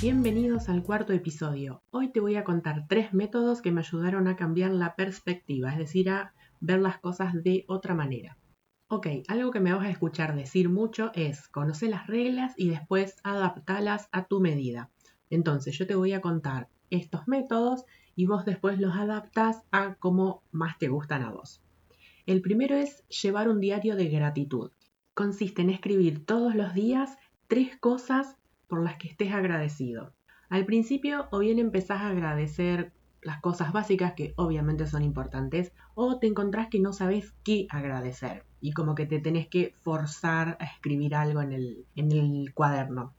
Bienvenidos al cuarto episodio. Hoy te voy a contar tres métodos que me ayudaron a cambiar la perspectiva, es decir, a ver las cosas de otra manera. Ok, algo que me vas a escuchar decir mucho es conocer las reglas y después adaptarlas a tu medida. Entonces yo te voy a contar estos métodos y vos después los adaptas a cómo más te gustan a vos. El primero es llevar un diario de gratitud. Consiste en escribir todos los días tres cosas por las que estés agradecido. Al principio o bien empezás a agradecer las cosas básicas que obviamente son importantes o te encontrás que no sabes qué agradecer y como que te tenés que forzar a escribir algo en el cuaderno.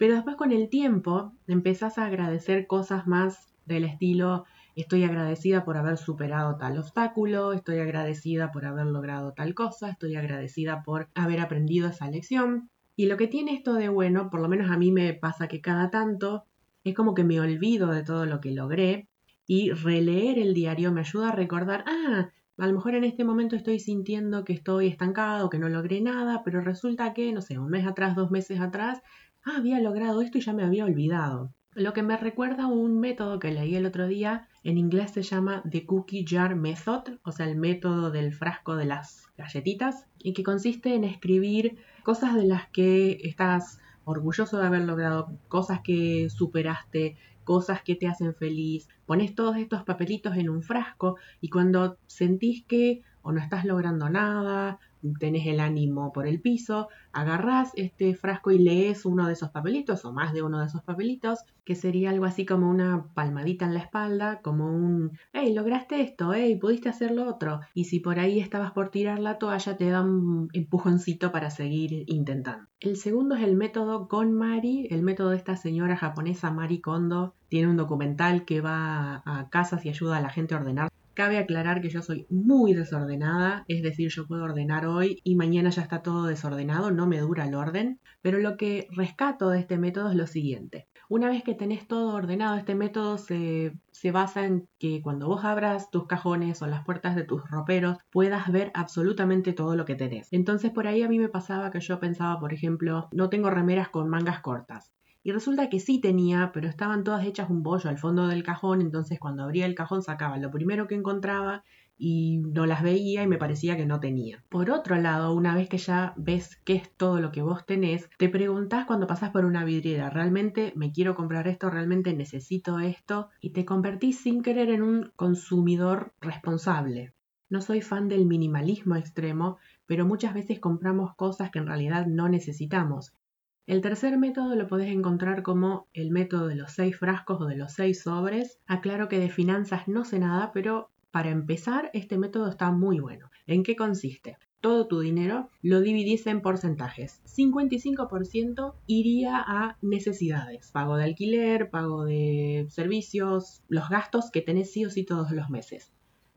Pero después con el tiempo empezás a agradecer cosas más del estilo estoy agradecida por haber superado tal obstáculo, estoy agradecida por haber logrado tal cosa, estoy agradecida por haber aprendido esa lección. Y lo que tiene esto de bueno, por lo menos a mí me pasa que cada tanto es como que me olvido de todo lo que logré y releer el diario me ayuda a recordar, ah, a lo mejor en este momento estoy sintiendo que estoy estancado, que no logré nada, pero resulta que, no sé, un mes atrás, dos meses atrás, ah, había logrado esto y ya me había olvidado. Lo que me recuerda un método que leí el otro día, en inglés se llama The Cookie Jar Method, o sea, el método del frasco de las galletitas, y que consiste en escribir cosas de las que estás orgulloso de haber logrado, cosas que superaste, cosas que te hacen feliz. Pones todos estos papelitos en un frasco y cuando sentís que o no estás logrando nada, tenés el ánimo por el piso, agarrás este frasco y lees uno de esos papelitos o más de uno de esos papelitos, que sería algo así como una palmadita en la espalda, como un, hey, lograste esto, hey, pudiste hacer lo otro. Y si por ahí estabas por tirar la toalla, te da un empujoncito para seguir intentando. El segundo es el método Mari, el método de esta señora japonesa Mari Kondo. Tiene un documental que va a casas y ayuda a la gente a ordenar Cabe aclarar que yo soy muy desordenada, es decir, yo puedo ordenar hoy y mañana ya está todo desordenado, no me dura el orden, pero lo que rescato de este método es lo siguiente. Una vez que tenés todo ordenado, este método se, se basa en que cuando vos abras tus cajones o las puertas de tus roperos puedas ver absolutamente todo lo que tenés. Entonces por ahí a mí me pasaba que yo pensaba, por ejemplo, no tengo remeras con mangas cortas. Y resulta que sí tenía, pero estaban todas hechas un bollo al fondo del cajón, entonces cuando abría el cajón sacaba lo primero que encontraba y no las veía y me parecía que no tenía. Por otro lado, una vez que ya ves qué es todo lo que vos tenés, te preguntás cuando pasás por una vidriera, ¿realmente me quiero comprar esto? ¿Realmente necesito esto? Y te convertís sin querer en un consumidor responsable. No soy fan del minimalismo extremo, pero muchas veces compramos cosas que en realidad no necesitamos el tercer método lo podés encontrar como el método de los seis frascos o de los seis sobres. Aclaro que de finanzas no sé nada, pero para empezar este método está muy bueno. ¿En qué consiste? Todo tu dinero lo dividís en porcentajes. 55% iría a necesidades, pago de alquiler, pago de servicios, los gastos que tenés sí o sí todos los meses.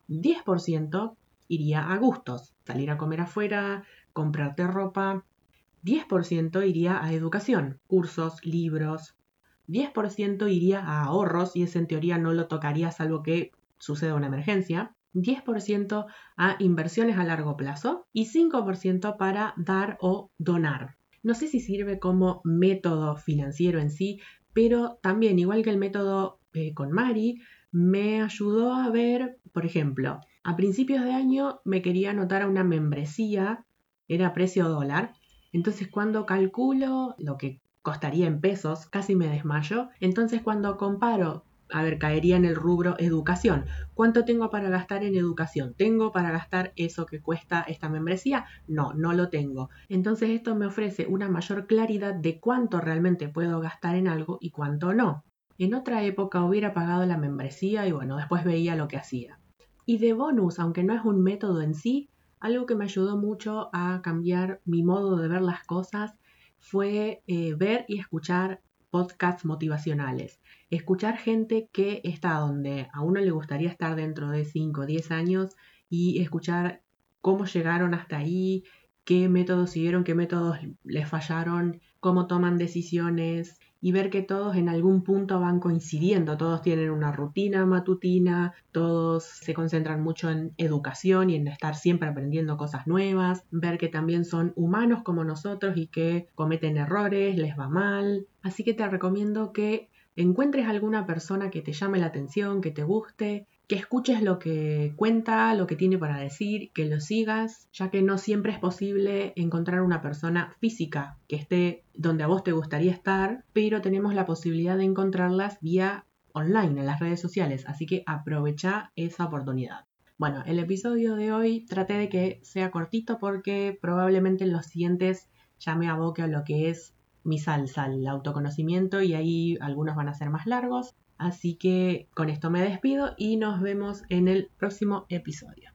10% iría a gustos, salir a comer afuera, comprarte ropa, 10% iría a educación, cursos, libros. 10% iría a ahorros y ese en teoría no lo tocaría salvo que suceda una emergencia. 10% a inversiones a largo plazo y 5% para dar o donar. No sé si sirve como método financiero en sí, pero también, igual que el método eh, con Mari, me ayudó a ver, por ejemplo, a principios de año me quería anotar a una membresía, era precio dólar, entonces cuando calculo lo que costaría en pesos, casi me desmayo. Entonces cuando comparo, a ver, caería en el rubro educación. ¿Cuánto tengo para gastar en educación? ¿Tengo para gastar eso que cuesta esta membresía? No, no lo tengo. Entonces esto me ofrece una mayor claridad de cuánto realmente puedo gastar en algo y cuánto no. En otra época hubiera pagado la membresía y bueno, después veía lo que hacía. Y de bonus, aunque no es un método en sí, algo que me ayudó mucho a cambiar mi modo de ver las cosas fue eh, ver y escuchar podcasts motivacionales. Escuchar gente que está donde a uno le gustaría estar dentro de 5 o 10 años y escuchar cómo llegaron hasta ahí, qué métodos siguieron, qué métodos les fallaron, cómo toman decisiones y ver que todos en algún punto van coincidiendo, todos tienen una rutina matutina, todos se concentran mucho en educación y en estar siempre aprendiendo cosas nuevas, ver que también son humanos como nosotros y que cometen errores, les va mal. Así que te recomiendo que encuentres alguna persona que te llame la atención, que te guste, que escuches lo que cuenta, lo que tiene para decir, que lo sigas, ya que no siempre es posible encontrar una persona física que esté donde a vos te gustaría estar, pero tenemos la posibilidad de encontrarlas vía online en las redes sociales, así que aprovecha esa oportunidad. Bueno, el episodio de hoy traté de que sea cortito porque probablemente en los siguientes ya me aboque a lo que es mi salsa, el autoconocimiento y ahí algunos van a ser más largos. Así que con esto me despido y nos vemos en el próximo episodio.